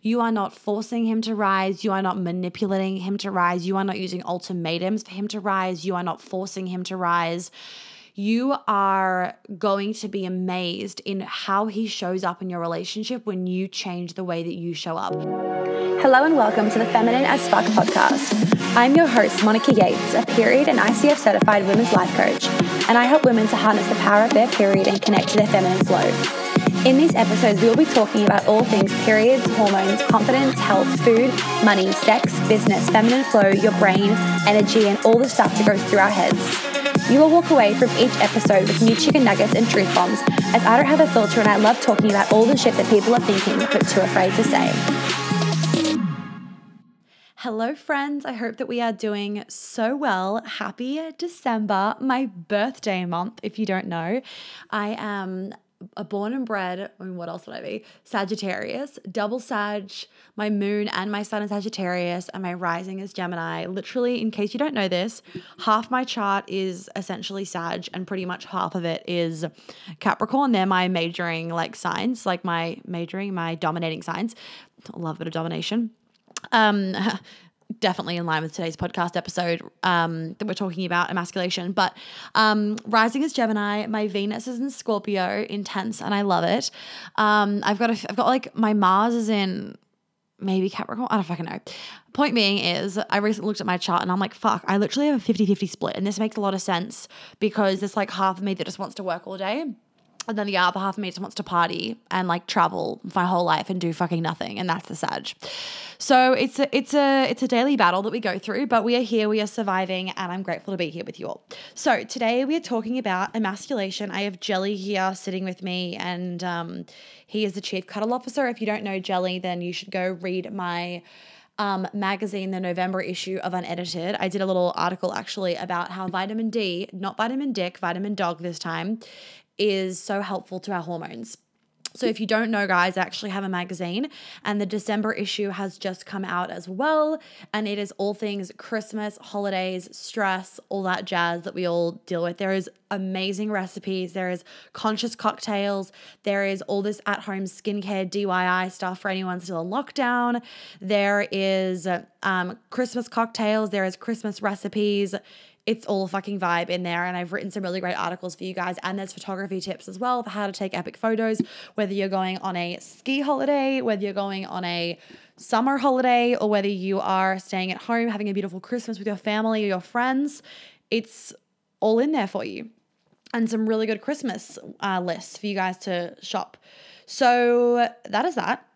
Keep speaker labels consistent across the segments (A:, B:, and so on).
A: You are not forcing him to rise. You are not manipulating him to rise. You are not using ultimatums for him to rise. You are not forcing him to rise you are going to be amazed in how he shows up in your relationship when you change the way that you show up.
B: Hello and welcome to the Feminine as Fuck podcast. I'm your host, Monica Yates, a period and ICF certified women's life coach, and I help women to harness the power of their period and connect to their feminine flow. In these episodes, we will be talking about all things periods, hormones, confidence, health, food, money, sex, business, feminine flow, your brain, energy, and all the stuff that goes through our heads. You will walk away from each episode with new chicken nuggets and truth bombs, as I don't have a filter and I love talking about all the shit that people are thinking but too afraid to say.
A: Hello, friends. I hope that we are doing so well. Happy December, my birthday month, if you don't know. I am a born and bred, I mean, what else would I be? Sagittarius, double Sag, my moon and my sun is Sagittarius, and my rising is Gemini. Literally, in case you don't know this, half my chart is essentially Sag, and pretty much half of it is Capricorn. They're my majoring like signs, like my majoring, my dominating signs. love a bit of domination. Um, definitely in line with today's podcast episode um, that we're talking about emasculation. But um, rising is Gemini, my Venus is in Scorpio, intense, and I love it. Um, I've got a, I've got like my Mars is in maybe Capricorn. I don't fucking know. Point being is, I recently looked at my chart and I'm like, fuck, I literally have a 50 50 split. And this makes a lot of sense because there's like half of me that just wants to work all day and then the other half of me just wants to party and like travel my whole life and do fucking nothing and that's the sag. So it's a it's a it's a daily battle that we go through but we are here we are surviving and i'm grateful to be here with you all. So today we are talking about emasculation. I have jelly here sitting with me and um, he is the chief cuddle officer. If you don't know jelly then you should go read my um, magazine, the November issue of Unedited. I did a little article actually about how vitamin D, not vitamin dick, vitamin dog this time, is so helpful to our hormones. So, if you don't know, guys, I actually have a magazine, and the December issue has just come out as well. And it is all things Christmas, holidays, stress, all that jazz that we all deal with. There is amazing recipes, there is conscious cocktails, there is all this at home skincare DIY stuff for anyone still in lockdown. There is um, Christmas cocktails, there is Christmas recipes it's all a fucking vibe in there. And I've written some really great articles for you guys. And there's photography tips as well for how to take epic photos, whether you're going on a ski holiday, whether you're going on a summer holiday, or whether you are staying at home, having a beautiful Christmas with your family or your friends. It's all in there for you. And some really good Christmas uh, lists for you guys to shop. So that is that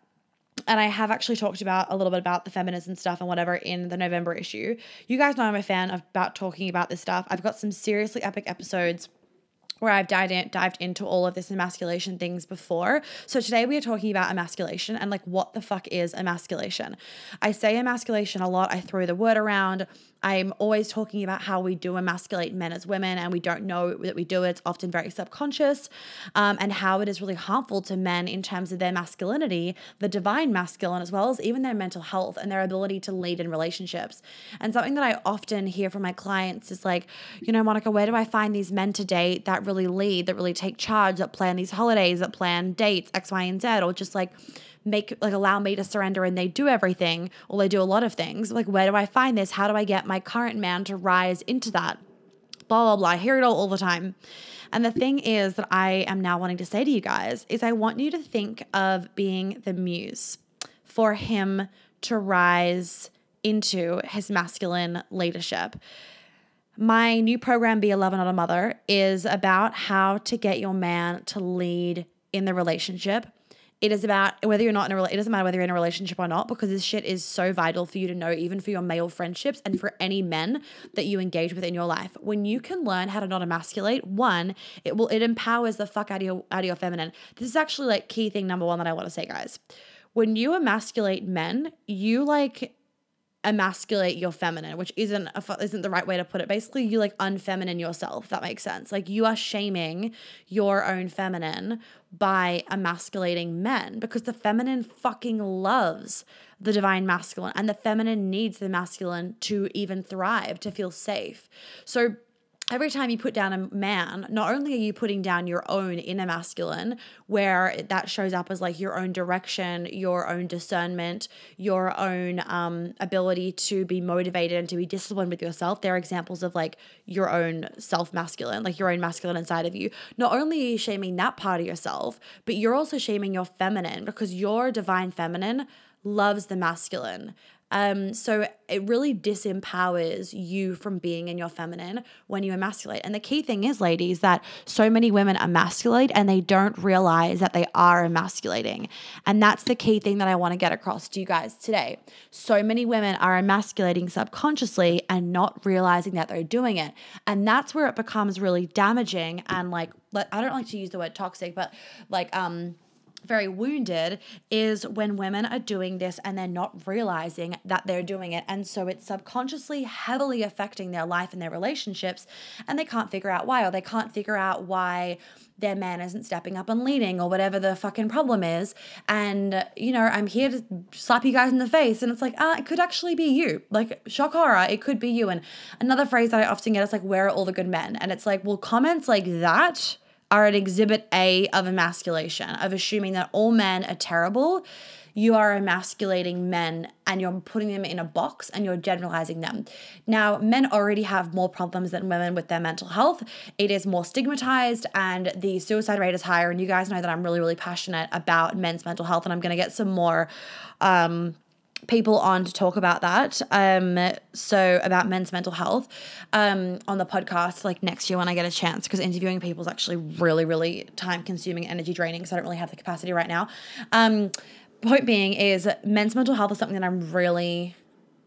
A: and I have actually talked about a little bit about the feminism stuff and whatever in the November issue. You guys know I'm a fan of about talking about this stuff. I've got some seriously epic episodes where I've dived, in, dived into all of this emasculation things before. So today we are talking about emasculation and like what the fuck is emasculation. I say emasculation a lot. I throw the word around. I'm always talking about how we do emasculate men as women and we don't know that we do it. It's often very subconscious um, and how it is really harmful to men in terms of their masculinity, the divine masculine, as well as even their mental health and their ability to lead in relationships. And something that I often hear from my clients is like, you know, Monica, where do I find these men to date that really lead, that really take charge, that plan these holidays, that plan dates, X, Y, and Z, or just like, make like allow me to surrender and they do everything or they do a lot of things. Like where do i find this? How do i get my current man to rise into that? Blah blah blah. I hear it all all the time. And the thing is that i am now wanting to say to you guys is i want you to think of being the muse for him to rise into his masculine leadership. My new program, Be a Lover, Not a Mother, is about how to get your man to lead in the relationship it is about whether you're not in a it doesn't matter whether you're in a relationship or not because this shit is so vital for you to know even for your male friendships and for any men that you engage with in your life. When you can learn how to not emasculate, one, it will it empowers the fuck out of your out of your feminine. This is actually like key thing number 1 that I want to say guys. When you emasculate men, you like emasculate your feminine, which isn't a, isn't the right way to put it. Basically, you like unfeminine yourself. that makes sense. Like you are shaming your own feminine by emasculating men because the feminine fucking loves the divine masculine and the feminine needs the masculine to even thrive, to feel safe. So every time you put down a man, not only are you putting down your own inner masculine, where that shows up as like your own direction, your own discernment, your own um, ability to be motivated and to be disciplined with yourself. There are examples of like your own self masculine, like your own masculine inside of you. Not only are you shaming that part of yourself, but you're also shaming your feminine because your divine feminine loves the masculine. Um, so it really disempowers you from being in your feminine when you emasculate. And the key thing is, ladies, that so many women emasculate and they don't realize that they are emasculating. And that's the key thing that I want to get across to you guys today. So many women are emasculating subconsciously and not realizing that they're doing it. And that's where it becomes really damaging and like, I don't like to use the word toxic, but like, um, very wounded is when women are doing this and they're not realizing that they're doing it. And so it's subconsciously heavily affecting their life and their relationships, and they can't figure out why, or they can't figure out why their man isn't stepping up and leading or whatever the fucking problem is. And, you know, I'm here to slap you guys in the face. And it's like, ah, it could actually be you. Like, shock horror, it could be you. And another phrase that I often get is like, where are all the good men? And it's like, well, comments like that are an exhibit A of emasculation, of assuming that all men are terrible. You are emasculating men and you're putting them in a box and you're generalizing them. Now, men already have more problems than women with their mental health. It is more stigmatized and the suicide rate is higher. And you guys know that I'm really, really passionate about men's mental health, and I'm going to get some more. Um, people on to talk about that. Um, so about men's mental health um, on the podcast like next year when I get a chance because interviewing people is actually really, really time consuming, energy draining. So I don't really have the capacity right now. Um, point being is men's mental health is something that I'm really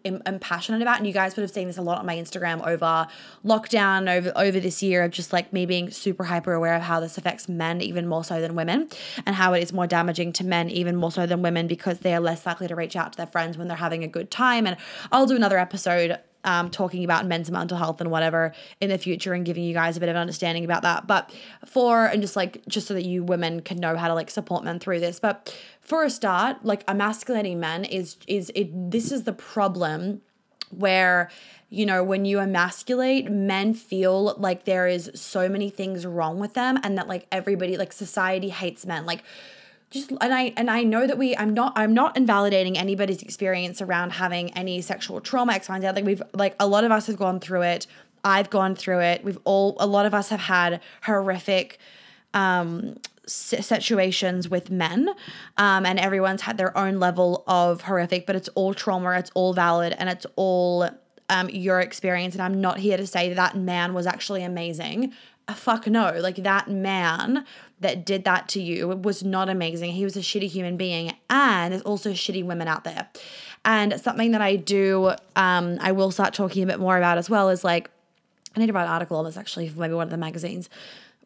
A: am, am passionate about and you guys would have seen this a lot on my Instagram over lockdown over over this year of just like me being super hyper aware of how this affects men even more so than women and how it is more damaging to men even more so than women because they are less likely to reach out to their friends when they're having a good time and I'll do another episode um, talking about men's mental health and whatever in the future and giving you guys a bit of understanding about that. But for, and just like, just so that you women can know how to like support men through this. But for a start, like emasculating men is, is it, this is the problem where you know, when you emasculate, men feel like there is so many things wrong with them and that like everybody, like society hates men. Like just and I and I know that we I'm not I'm not invalidating anybody's experience around having any sexual trauma X, Y, and Z. Like we've like a lot of us have gone through it. I've gone through it. We've all a lot of us have had horrific um situations with men um, and everyone's had their own level of horrific but it's all trauma it's all valid and it's all um, your experience and i'm not here to say that, man was actually amazing fuck no like that man that did that to you was not amazing. He was a shitty human being, and there's also shitty women out there. And something that I do, um, I will start talking a bit more about as well is like, I need to write an article on this actually for maybe one of the magazines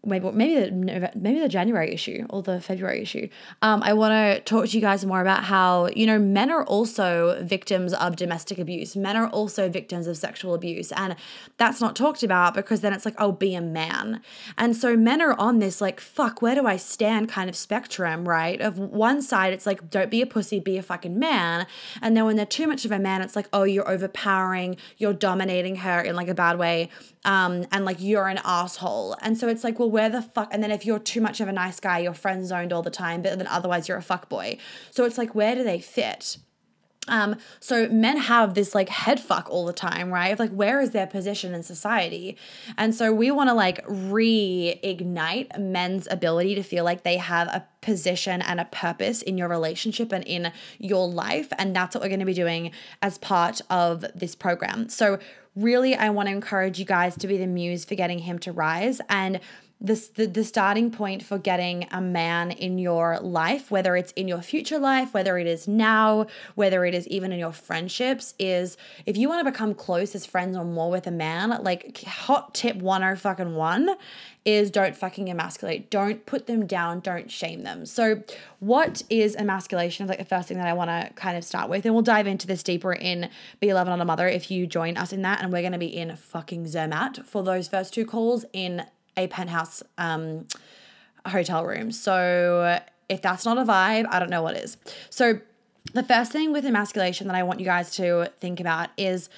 A: maybe maybe the maybe the January issue or the February issue. Um, I want to talk to you guys more about how you know men are also victims of domestic abuse. Men are also victims of sexual abuse, and that's not talked about because then it's like oh be a man, and so men are on this like fuck where do I stand kind of spectrum right? Of one side it's like don't be a pussy, be a fucking man, and then when they're too much of a man, it's like oh you're overpowering, you're dominating her in like a bad way, um, and like you're an asshole, and so it's like well where the fuck? And then if you're too much of a nice guy, you're friend zoned all the time, but then otherwise you're a fuck boy. So it's like, where do they fit? Um, so men have this like head fuck all the time, right? Of like, where is their position in society? And so we want to like reignite men's ability to feel like they have a position and a purpose in your relationship and in your life. And that's what we're going to be doing as part of this program. So, really, I want to encourage you guys to be the muse for getting him to rise. And this the, the starting point for getting a man in your life whether it's in your future life whether it is now whether it is even in your friendships is if you want to become close as friends or more with a man like hot tip 10 fucking 1 is don't fucking emasculate. Don't put them down don't shame them. So what is emasculation? Is like the first thing that i want to kind of start with and we'll dive into this deeper in be loved not a mother if you join us in that and we're going to be in fucking zermatt for those first two calls in a penthouse um, hotel room. So if that's not a vibe, I don't know what is. So the first thing with emasculation that I want you guys to think about is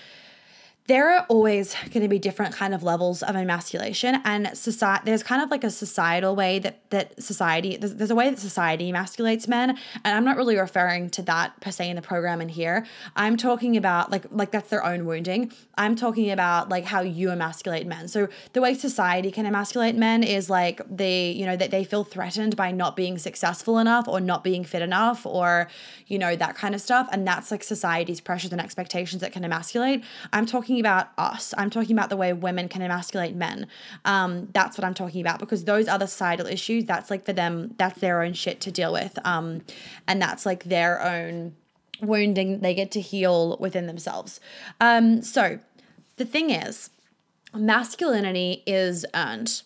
A: there are always going to be different kind of levels of emasculation and society there's kind of like a societal way that that society there's, there's a way that society emasculates men and i'm not really referring to that per se in the program in here. I'm talking about like like that's their own wounding. I'm talking about like how you emasculate men. So the way society can emasculate men is like they you know that they feel threatened by not being successful enough or not being fit enough or you know that kind of stuff and that's like society's pressures and expectations that can emasculate. I'm talking talking about us. I'm talking about the way women can emasculate men. Um, that's what I'm talking about because those other societal issues, that's like for them, that's their own shit to deal with. Um, and that's like their own wounding they get to heal within themselves. Um, so the thing is, masculinity is earned.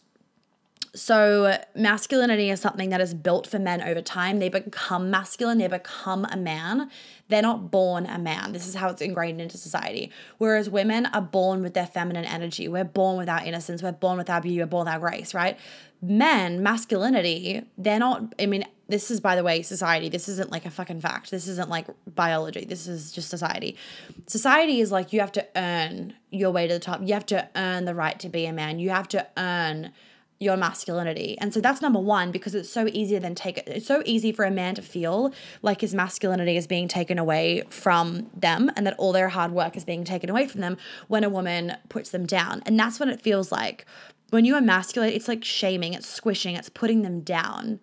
A: So, masculinity is something that is built for men over time. They become masculine, they become a man. They're not born a man. This is how it's ingrained into society. Whereas women are born with their feminine energy. We're born with our innocence. We're born with our beauty. We're born with our grace, right? Men, masculinity, they're not, I mean, this is, by the way, society. This isn't like a fucking fact. This isn't like biology. This is just society. Society is like you have to earn your way to the top. You have to earn the right to be a man. You have to earn your masculinity. And so that's number one because it's so easy than take it. It's so easy for a man to feel like his masculinity is being taken away from them and that all their hard work is being taken away from them when a woman puts them down. And that's what it feels like. When you emasculate, it's like shaming, it's squishing, it's putting them down.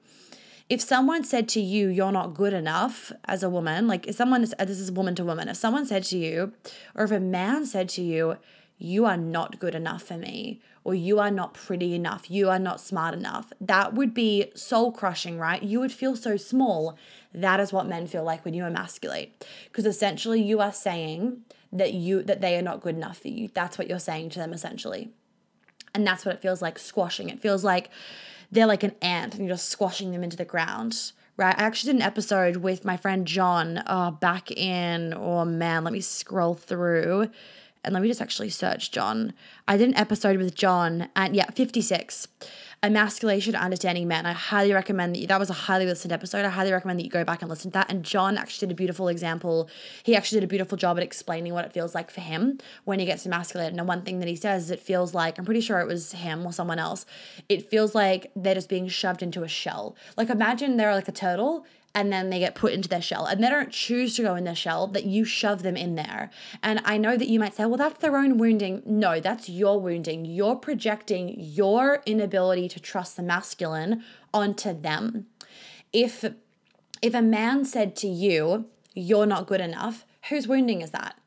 A: If someone said to you, you're not good enough as a woman, like if someone, this is woman to woman, if someone said to you, or if a man said to you, you are not good enough for me, or you are not pretty enough, you are not smart enough. That would be soul crushing, right? You would feel so small. That is what men feel like when you emasculate. Because essentially you are saying that you that they are not good enough for you. That's what you're saying to them essentially. And that's what it feels like squashing. It feels like they're like an ant and you're just squashing them into the ground right? I actually did an episode with my friend John uh, back in, oh man, let me scroll through and let me just actually search John. I did an episode with John, and yeah, 56. Emasculation Understanding Men. I highly recommend that you, that was a highly listened episode. I highly recommend that you go back and listen to that. And John actually did a beautiful example. He actually did a beautiful job at explaining what it feels like for him when he gets emasculated. And one thing that he says is it feels like, I'm pretty sure it was him or someone else, it feels like they're just being shoved into a shell. Like imagine they're like a turtle and then they get put into their shell. And they don't choose to go in their shell that you shove them in there. And i know that you might say well that's their own wounding. No that's your wounding. You're projecting your inability to trust the masculine onto them. If if a man said to you you're not good enough whose wounding is that?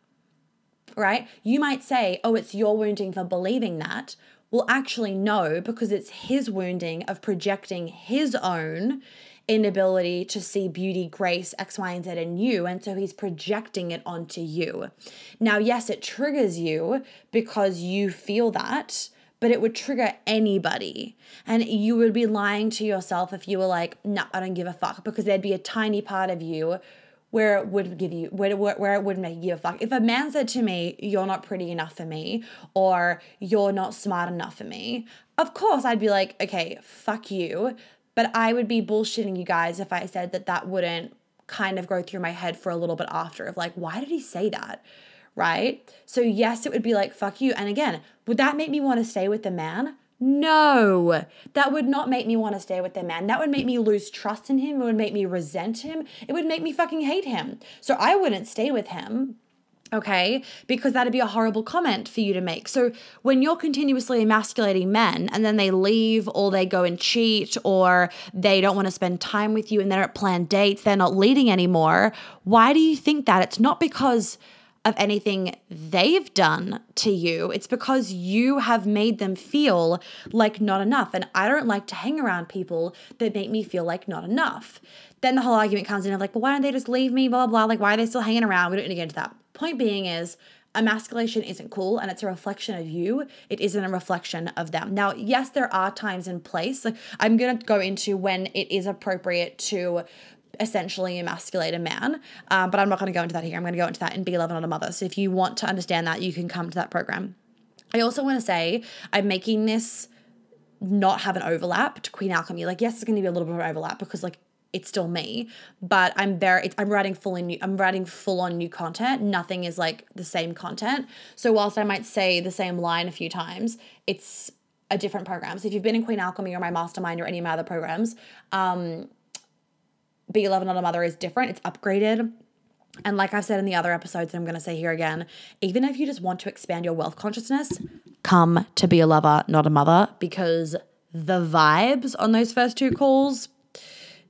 A: Right? You might say oh it's your wounding for believing that. Well actually no because it's his wounding of projecting his own inability to see beauty, grace, X, Y, and Z in you. And so he's projecting it onto you. Now, yes, it triggers you because you feel that, but it would trigger anybody. And you would be lying to yourself if you were like, no, nah, I don't give a fuck, because there'd be a tiny part of you where it would give you where, where it would make you a fuck. If a man said to me, "You're not pretty enough for me," or "You're not smart enough for me," of course I'd be like, "Okay, fuck you." But I would be bullshitting you guys if I said that that wouldn't kind of go through my head for a little bit after of like, why did he say that? Right? So, yes, it would be like, fuck you. And again, would that make me want to stay with the man? No, that would not make me want to stay with the man. That would make me lose trust in him. It would make me resent him. It would make me fucking hate him. So I wouldn't stay with him okay? Because that'd be a horrible comment for you to make. So when you're continuously emasculating men and then they leave or they go and cheat or they don't want to spend time with you and they don't plan dates, they're not leading anymore, why do you think that? It's not because of anything they've done to you. It's because you have made them feel like not enough. And I don't like to hang around people that make me feel like not enough. Then the whole argument comes in of like, well, why don't they just leave me? Blah, blah, blah. Like, why are they still hanging around? We don't need to get into that. Point being is, emasculation isn't cool and it's a reflection of you. It isn't a reflection of them. Now yes there are times and place. Like i'm going to go into when it is appropriate to essentially emasculate a man uh, but i'm not going to go into that here. I'm going to go into that in be love not a mother. So if you want to understand that you can come to that program. I also want to say i'm making this not have an overlap to queen alchemy. Like yes it's going to be a little bit of overlap because like it's still me, but I'm very I'm writing full in new, I'm writing full on new content. Nothing is like the same content. So whilst I might say the same line a few times, it's a different program. So if you've been in Queen Alchemy or my mastermind or any of my other programs, um, Be a Lover Not a Mother is different. It's upgraded. And like I've said in the other episodes, and I'm going to say here again, even if you just want to expand your wealth consciousness, come to Be a Lover, Not a Mother, because the vibes on those first two calls,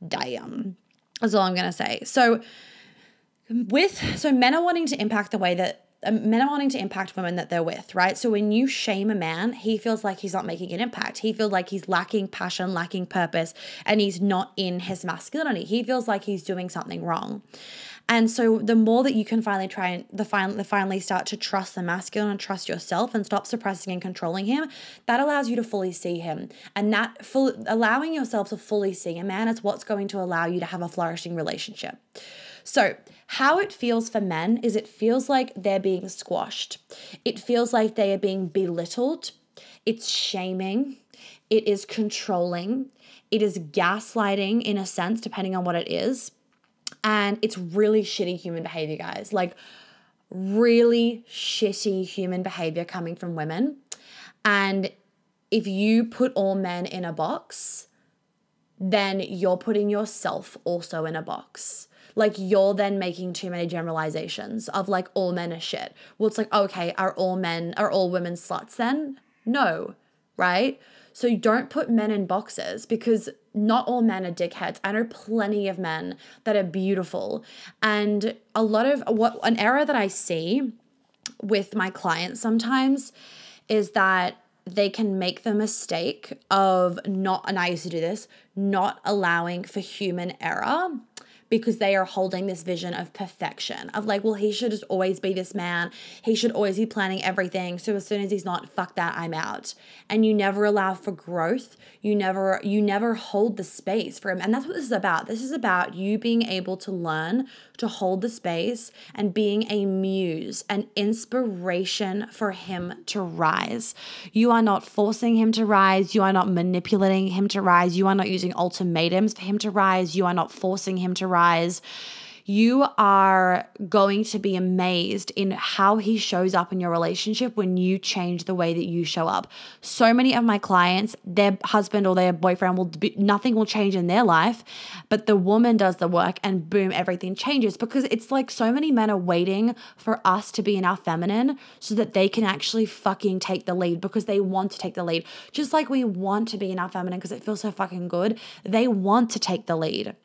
A: damn. That's all I'm going to say. So, with, so men are wanting to impact the way that um, men are wanting to impact women that they're with, right? So when you shame a man, he feels like he's not making an impact. He feels like he's lacking passion, lacking purpose, and he's not in his masculinity. He feels like he's doing something wrong. And so the more that you can finally try and the finally finally start to trust the masculine and trust yourself and stop suppressing and controlling him, that allows you to fully see him. And that full allowing yourself to fully see a man is what's going to allow you to have a flourishing relationship. So, how it feels for men is it feels like they're being squashed. It feels like they are being belittled. It's shaming. It is controlling. It is gaslighting in a sense, depending on what it is. And it's really shitty human behavior, guys. Like, really shitty human behavior coming from women. And if you put all men in a box, then you're putting yourself also in a box. Like you're then making too many generalizations of like all men are shit. Well, it's like, okay, are all men, are all women sluts then? No, right? So don't put men in boxes because not all men are dickheads. I know plenty of men that are beautiful. And a lot of what an error that I see with my clients sometimes is that they can make the mistake of not, and I used to do this, not allowing for human error because they are holding this vision of perfection of like, well, he should just always be this man. He should always be planning everything. So as soon as he's not, fuck that, I'm out. And you never allow for growth. You never, you never hold the space for him. And that's what this is about. This is about you being able to learn to hold the space and being a muse, an inspiration for him to rise. You are not forcing him to rise. You are not manipulating him to rise. You are not using ultimatums for him to rise. You are not forcing him to rise you are going to be amazed in how he shows up in your relationship when you change the way that you show up. So many of my clients, their husband or their boyfriend will be, nothing will change in their life, but the woman does the work and boom, everything changes because it's like so many men are waiting for us to be in our feminine so that they can actually fucking take the lead because they want to take the lead. Just like we want to be in our feminine because it feels so fucking good, they want to take the lead.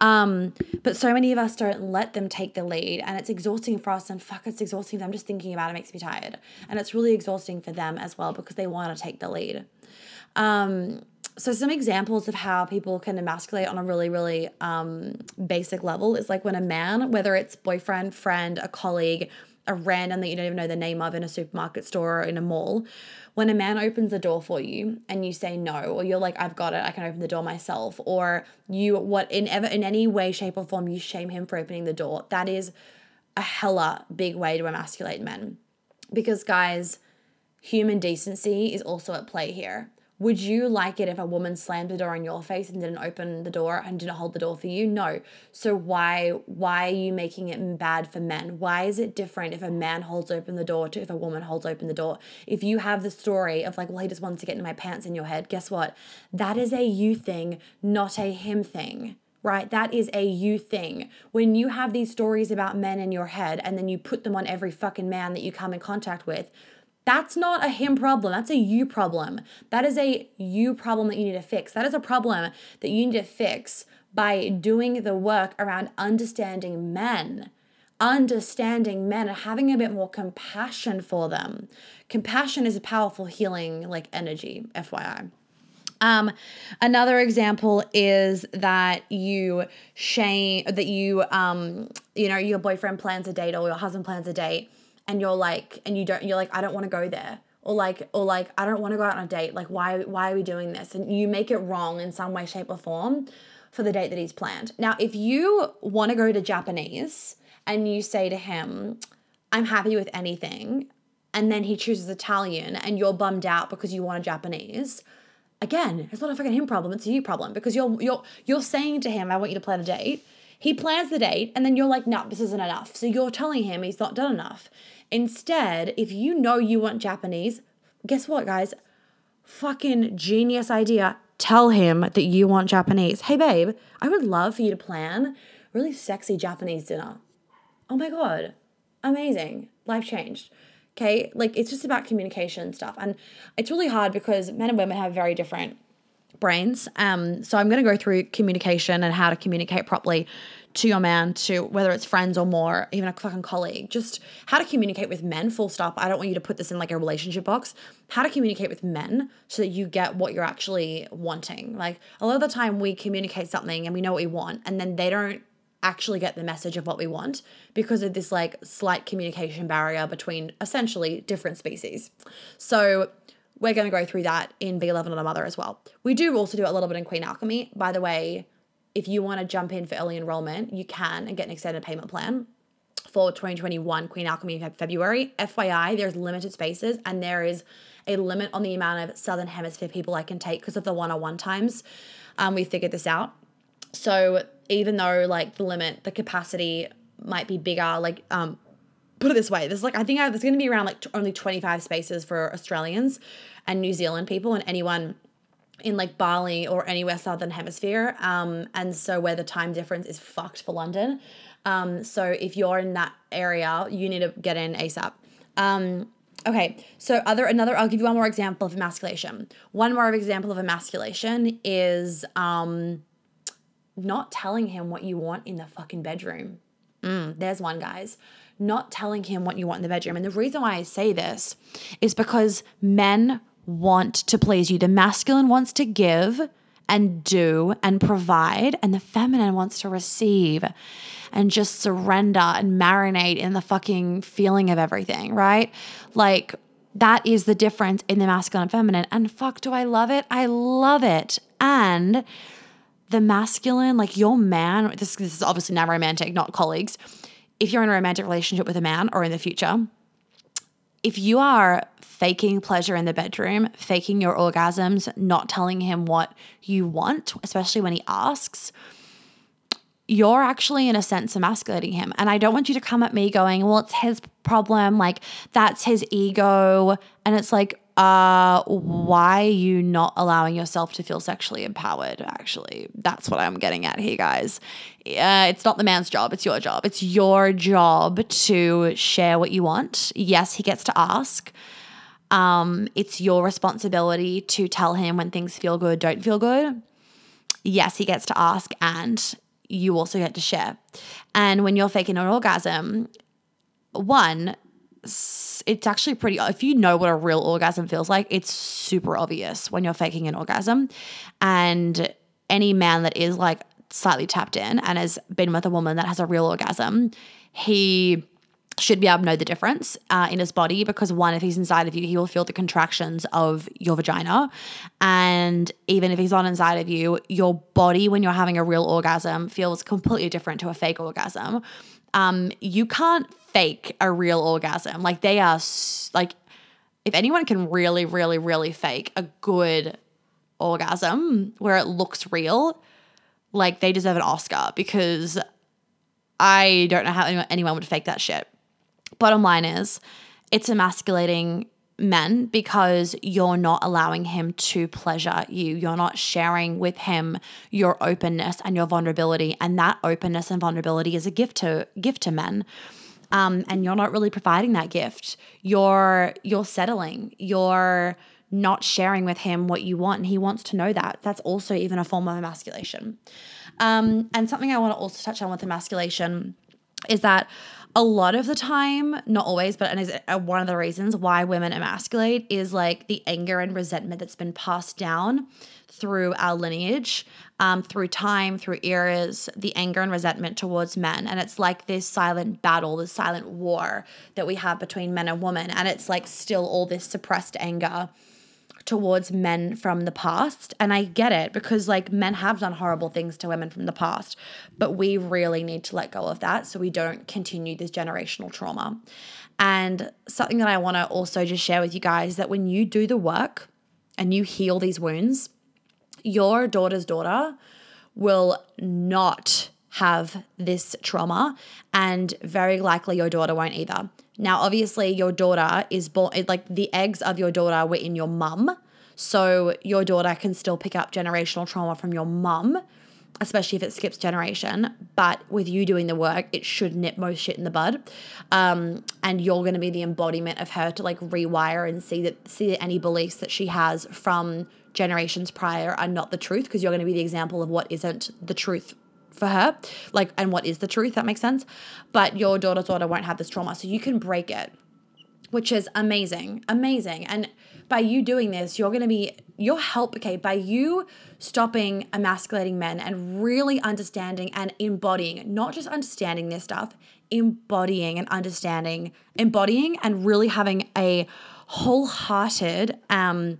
A: Um, but so many of us don't let them take the lead, and it's exhausting for us. And fuck, it's exhausting. I'm just thinking about it makes me tired, and it's really exhausting for them as well because they want to take the lead. Um, so some examples of how people can emasculate on a really really um, basic level is like when a man, whether it's boyfriend, friend, a colleague, a random that you don't even know the name of in a supermarket store or in a mall, when a man opens the door for you and you say no or you're like i've got it i can open the door myself or you what in ever in any way shape or form you shame him for opening the door that is a hella big way to emasculate men. Because guys human decency is also at play here would you like it if a woman slammed the door in your face and didn't open the door and didn't hold the door for you? No. So why why are you making it bad for men? Why is it different if a man holds open the door to if a woman holds open the door? If you have the story of like, well, he just wants to get in my pants in your head, guess what? That is a you thing, not a him thing right? That is a you thing. When you have these stories about men in your head and then you put them on every fucking man that you come in contact with, that's not a him problem. That's a you problem. That is a you problem that you need to fix. That is a problem that you need to fix by doing the work around understanding men, understanding men and having a bit more compassion for them. Compassion is a powerful healing like energy, FYI. Um, another example is that you shame that you um, you know, your boyfriend plans a date or your husband plans a date and you're like and you don't you're like I don't want to go there or like or like I don't want to go out on a date like why why are we doing this and you make it wrong in some way shape or form for the date that he's planned. Now if you want to go to Japanese and you say to him I'm happy with anything and then he chooses Italian and you're bummed out because you want a Japanese again, it's not a fucking him problem, it's a you problem because you're you're you're saying to him, I want you to plan a date. He plans the date and then you're like, no, this isn't enough. So you're telling him he's not done enough. Instead, if you know you want Japanese, guess what, guys? Fucking genius idea. Tell him that you want Japanese. Hey, babe, I would love for you to plan really sexy Japanese dinner. Oh my God. Amazing. Life changed. Okay. Like it's just about communication stuff. And it's really hard because men and women have very different brains. Um, so I'm going to go through communication and how to communicate properly to your man, to whether it's friends or more, even a fucking colleague, just how to communicate with men, full stop. I don't want you to put this in like a relationship box. How to communicate with men so that you get what you're actually wanting. Like a lot of the time we communicate something and we know what we want, and then they don't actually get the message of what we want because of this like slight communication barrier between essentially different species. So we're going to go through that in Be a Lover Not a Mother as well. We do also do a little bit in Queen Alchemy. By the way, if you want to jump in for early enrollment, you can and get an extended payment plan for 2021 Queen Alchemy in February. FYI, there's limited spaces and there is a limit on the amount of Southern Hemisphere people I can take because of the one on one times. Um, we figured this out. So even though like the limit, the capacity might be bigger, like um, put it this way, there's like I think I, there's going to be around like t- only 25 spaces for Australians and New Zealand people, and anyone in like Bali or anywhere southern hemisphere. Um, and so where the time difference is fucked for London. Um, so if you're in that area, you need to get in ASAP. Um, okay, so other another I'll give you one more example of emasculation. One more example of emasculation is um not telling him what you want in the fucking bedroom. Mm, there's one, guys. Not telling him what you want in the bedroom. And the reason why I say this is because men want to please you. The masculine wants to give and do and provide, and the feminine wants to receive and just surrender and marinate in the fucking feeling of everything, right? Like, that is the difference in the masculine and feminine. And fuck, do I love it? I love it. And the masculine, like your man, this, this is obviously not romantic, not colleagues. If you're in a romantic relationship with a man or in the future, if you are faking pleasure in the bedroom, faking your orgasms, not telling him what you want, especially when he asks, you're actually, in a sense, emasculating him. And I don't want you to come at me going, well, it's his problem. Like, that's his ego. And it's like, uh, why are you not allowing yourself to feel sexually empowered? Actually, that's what I'm getting at here, guys. Uh, it's not the man's job, it's your job. It's your job to share what you want. Yes, he gets to ask. Um, it's your responsibility to tell him when things feel good, don't feel good. Yes, he gets to ask, and you also get to share. And when you're faking an orgasm, one, it's actually pretty if you know what a real orgasm feels like it's super obvious when you're faking an orgasm and any man that is like slightly tapped in and has been with a woman that has a real orgasm he should be able to know the difference uh, in his body because one, if he's inside of you, he will feel the contractions of your vagina. And even if he's not inside of you, your body, when you're having a real orgasm, feels completely different to a fake orgasm. Um, you can't fake a real orgasm. Like they are like if anyone can really really really fake a good orgasm where it looks real, like they deserve an Oscar because I don't know how anyone would fake that shit. Bottom line is, it's emasculating men because you're not allowing him to pleasure you. You're not sharing with him your openness and your vulnerability. And that openness and vulnerability is a gift to gift to men um, and you're not really providing that gift. You're you're settling. You're not sharing with him what you want, and he wants to know that. That's also even a form of emasculation. Um, and something I want to also touch on with emasculation is that a lot of the time, not always, but and uh, one of the reasons why women emasculate is like the anger and resentment that's been passed down through our lineage, um, through time, through eras, the anger and resentment towards men. And it's like this silent battle, this silent war that we have between men and women. And it's like still all this suppressed anger towards men from the past. And I get it because like men have done horrible things to women from the past, but we really need to let go of that so we don't continue this generational trauma. And something that I want to also just share with you guys that when you do the work, and you heal these wounds, your daughter's daughter will not have this trauma, and very likely your daughter won't either. Now, obviously, your daughter is born, like the eggs of your daughter were in your mum. So your daughter can still pick up generational trauma from your mum, especially if it skips generation. But with you doing the work, it should nip most shit in the bud. Um, and you're going to be the embodiment of her to like rewire and see that see that any beliefs that she has from generations prior are not the truth because you're going to be the example of what isn't the truth for her like and what is the truth that makes sense. But your daughter's daughter won't have this trauma so you can break it which is amazing amazing. And by you doing this you're going to be your help okay by you stopping emasculating men and really understanding and embodying not just understanding this stuff embodying and understanding embodying and really having a wholehearted um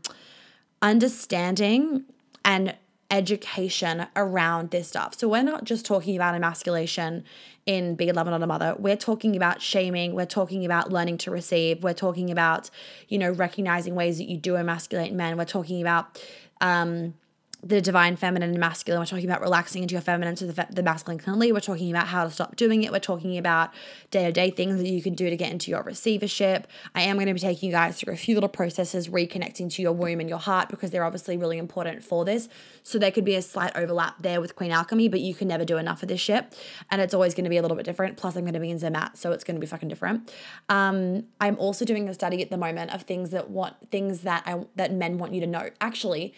A: understanding and education around this stuff. So we're not just talking about emasculation in Be a Lover Not a Mother. We're talking about shaming. We're talking about learning to receive. We're talking about, you know, recognizing ways that you do emasculate men. We're talking about um the divine feminine and masculine. We're talking about relaxing into your feminine so the, the masculine can lead. We're talking about how to stop doing it. We're talking about day to day things that you can do to get into your receivership. I am going to be taking you guys through a few little processes, reconnecting to your womb and your heart because they're obviously really important for this. So there could be a slight overlap there with Queen Alchemy, but you can never do enough of this shit. And it's always going to be a little bit different. Plus, I'm going to be in Zermatt, so it's going to be fucking different. Um, I'm also doing a study at the moment of things that want things that I that men want you to know. Actually,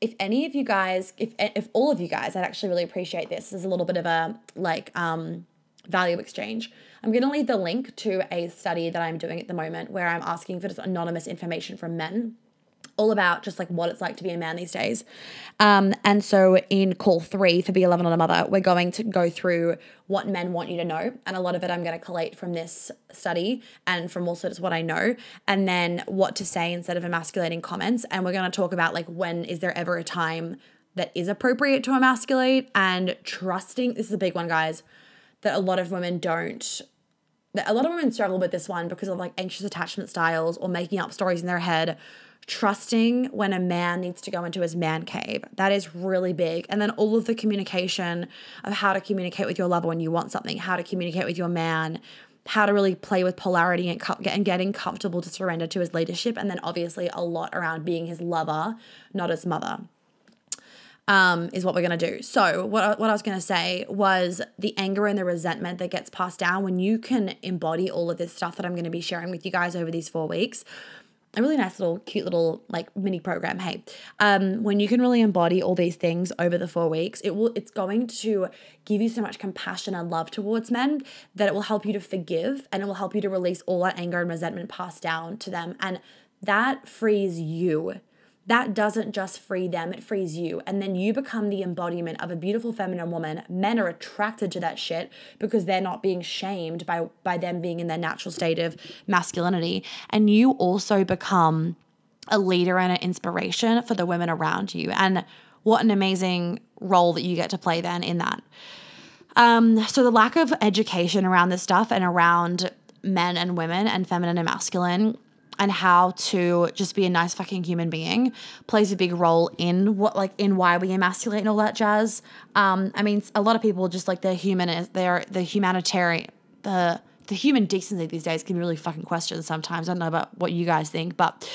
A: if any of you guys, if if all of you guys, I'd actually really appreciate this. Is a little bit of a like um, value exchange. I'm going to leave the link to a study that I'm doing at the moment where I'm asking for just anonymous information from men all about just like what it's like to be a man these days. Um, and so in call three for Be a Lover Not a Mother, we're going to go through what men want you to know. And a lot of it I'm going to collate from this study and from also just what I know. And then what to say instead of emasculating comments. And we're going to talk about like when is there ever a time that is appropriate to emasculate and trusting. This is a big one, guys, that a lot of women don't that a lot of women struggle with this one because of like anxious attachment styles or making up stories in their head trusting when a man needs to go into his man cave. That is really big. And then all of the communication of how to communicate with your lover when you want something, how to communicate with your man, how to really play with polarity and, and getting comfortable to surrender to his leadership. And then obviously a lot around being his lover, not his mother. Um, is what we're going to do. So, what, what I was going to say was the anger and the resentment that gets passed down when you can embody all of this stuff that I'm going to be sharing with you guys over these four weeks a really nice little cute little like mini program hey. Um when you can really embody all these things over the four weeks it will it's going to give you so much compassion and love towards men that it will help you to forgive and it will help you to release all that anger and resentment passed down to them. And that frees you that doesn't just free them, it frees you. And then you become the embodiment of a beautiful feminine woman. Men are attracted to that shit because they're not being shamed by, by them being in their natural state of masculinity. And you also become a leader and an inspiration for the women around you. And what an amazing role that you get to play then in that. Um, so the lack of education around this stuff and around men and women and feminine and masculine and how to just be a nice fucking human being plays a big role in what like in why we emasculate and all that jazz. Um, I mean, a lot of people just like the human they're the humanitarian the the human decency these days can be really fucking questioned sometimes. I don't know about what you guys think, but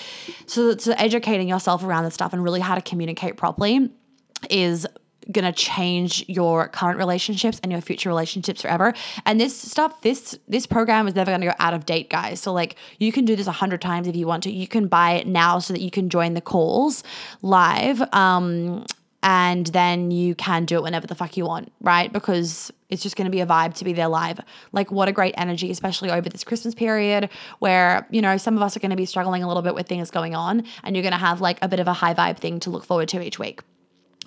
A: so so educating yourself around this stuff and really how to communicate properly is going to change your current relationships and your future relationships forever. And this stuff, this this program is never going to go out of date, guys. So like you can do this a hundred times if you want to. You can buy it now so that you can join the calls live. Um, and then you can do it whenever the fuck you want, right? Because it's just going to be a vibe to be there live. Like, what a great energy, especially over this Christmas period where, you know, some of us are going to be struggling a little bit with things going on, and you're going to have like a bit of a high vibe thing to look forward to each week.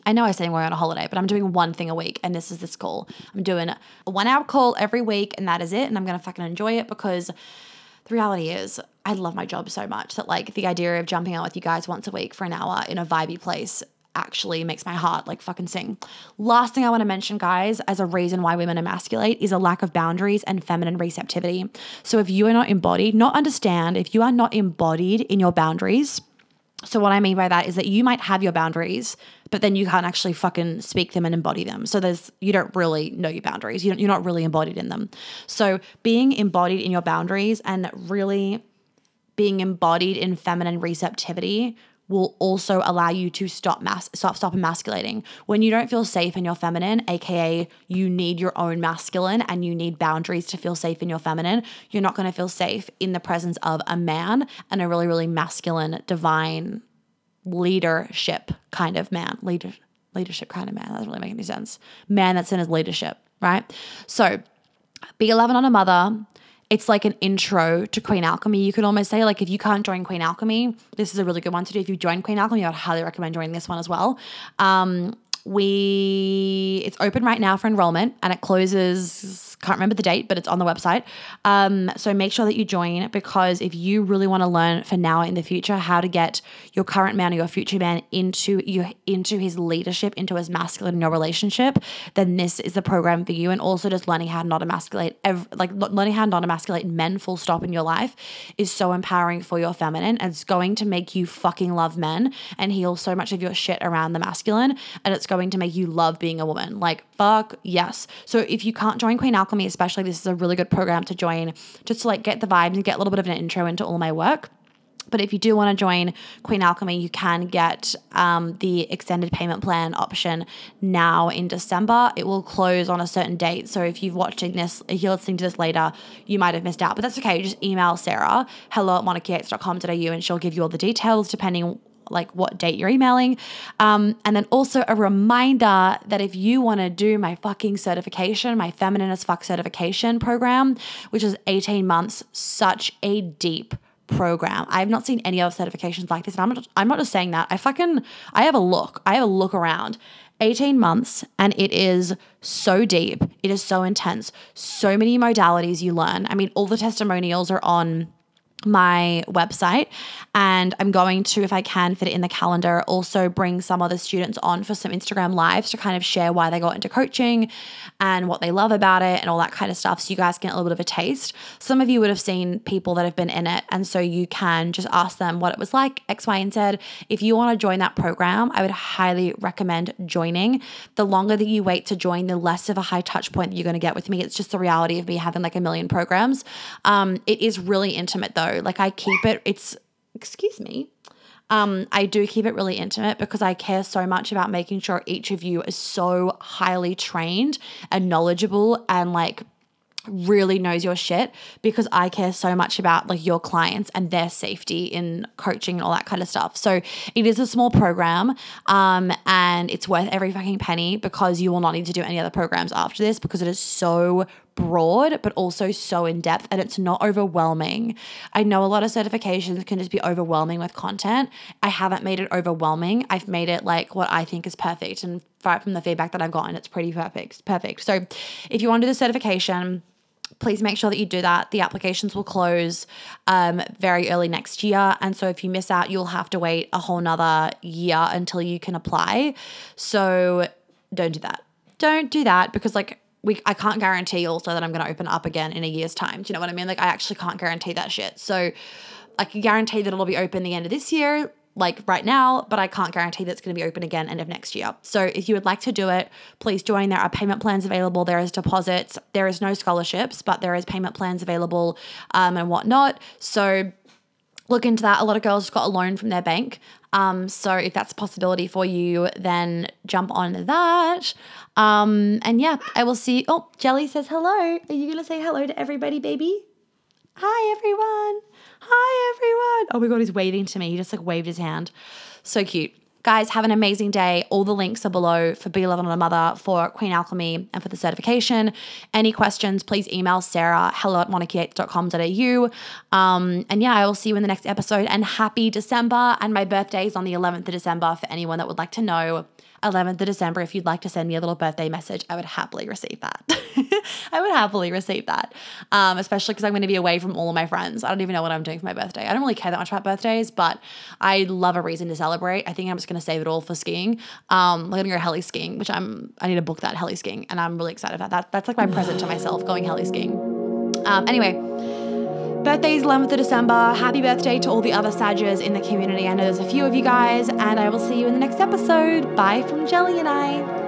A: I know I say we're on a holiday, but I'm doing one thing a week, and this is this call. I'm doing a one hour call every week, and that is it. And I'm gonna fucking enjoy it because the reality is, I love my job so much that like the idea of jumping out with you guys once a week for an hour in a vibey place actually makes my heart like fucking sing. Last thing I want to mention, guys, as a reason why women emasculate is a lack of boundaries and feminine receptivity. So if you are not embodied, not understand, if you are not embodied in your boundaries, So, what I mean by that is that you might have your boundaries, but then you can't actually fucking speak them and embody them. So, there's, you don't really know your boundaries. You you're not really embodied in them. So, being embodied in your boundaries and really being embodied in feminine receptivity will also allow you to stop mass stop stop emasculating. When you don't feel safe in your feminine, aka you need your own masculine and you need boundaries to feel safe in your feminine, you're not going to feel safe in the presence of a man and a really really masculine divine leadership kind of man. Leader leadership kind of man. That doesn't really make any sense. Man that's in his leadership, right? So Be a Lover Not a Mother it's like an intro to Queen Alchemy. You could almost say, like, if you can't join Queen Alchemy, this is a really good one to do. If you join Queen Alchemy, I'd highly recommend joining this one as well. Um, we it's open right now for enrollment and it closes can't remember the date but it's on the website um, so make sure that you join because if you really want to learn for now in the future how to get your current man or your future man into your into his leadership into his masculine in your relationship then this is the program for you and also just learning how to not emasculate every, like learning how not emasculate men full stop in your life is so empowering for your feminine it's going to make you fucking love men and heal so much of your shit around the masculine and it's going to make you love being a woman. Like, fuck yes. So if you can't join Queen Alchemy, especially, this is a really good program to join just to like get the vibes and get a little bit of an intro into all my work. But if you do want to join Queen Alchemy, you can get um, the extended payment plan option now in December. It will close on a certain date. So if you're watching this, if you're listening to this later, you might have missed out. But that's okay. Just email Sarah, hello at monarchyyates.com.au, and she'll give you all the details depending like what date you're emailing. Um, and then also a reminder that if you want to do my fucking certification, my feminine as fuck certification program, which is 18 months, such a deep program. I've not seen any other certifications like this. And I'm not, I'm not just saying that. I fucking, I have a look. I have a look around. 18 months and it is so deep. It is so intense. So many modalities you learn. I mean, all the testimonials are on my website and I'm going to if I can fit it in the calendar also bring some other students on for some Instagram lives to kind of share why they got into coaching and what they love about it and all that kind of stuff so you guys can get a little bit of a taste. Some of you would have seen people that have been in it and so you can just ask them what it was like X Y and Z. If you want to join that program, I would highly recommend joining. The longer that you wait to join, the less of a high touch point that you're going to get with me. It's just the reality of me having like a million programs. Um, it is really intimate though like I keep it, it's, excuse me. Um, I do keep it really intimate because I care so much about making sure each of you is so highly trained and knowledgeable and like really knows your shit because I care so much about like your clients and their safety in coaching and all that kind of stuff. So it is a small program um, and it's worth every fucking penny because you will not need to do any other programs after this because it is so broad, but also so in depth and it's not overwhelming. I know a lot of certifications can just be overwhelming with content. I haven't made it overwhelming. I've made it like what I think is perfect. And from the feedback that I've gotten, it's pretty perfect. Perfect. So if you want to do the certification, please make sure that you do that. The applications will close um, very early next year. And so if you miss out, you'll have to wait a whole nother year until you can apply. So don't do that. Don't do that because, like, we I can't guarantee also that I'm going to open up again in a year's time. Do you know what I mean? Like I actually can't guarantee that shit. So I can guarantee that it'll be open the end of this year, like right now, but I can't guarantee that it's going to be open again end of next year. So if you would like to do it, please join. There are payment plans available. There is deposits. There is no scholarships, but there is payment plans available um, and whatnot. So look into that. A lot of girls got a loan from their bank. Um, so if that's a possibility for you, then jump on that. Um, and yeah, I will see. Oh, Jelly says hello. Are you gonna say hello to everybody, baby? Hi everyone. Hi everyone. Oh my god, he's waving to me. He just like waved his hand. So cute. Guys, have an amazing day. All the links are below for Be a Lover Not a Mother, for Queen Alchemy, and for the certification. Any questions, please email Sarah, hello at monarchyyates.com.au. Um, and yeah, I will see you in the next episode. And happy December. And my birthday is on the 11th of December for anyone that would like to know. 11th of December, if you'd like to send me a little birthday message, I would happily receive that. I would happily receive that, um, especially because I'm going to be away from all of my friends. I don't even know what I'm doing for my birthday. I don't really care that much about birthdays, but I love a reason to celebrate. I think I'm just going to save it all for skiing. Um, I'm going to go heli skiing, which I'm, I need to book that heli skiing, and I'm really excited about that. That's like my present to myself, going heli skiing. Um, anyway, Birthday's 11th of December. Happy birthday to all the other Sages in the community. I know there's a few of you guys, and I will see you in the next episode. Bye from Jelly and I.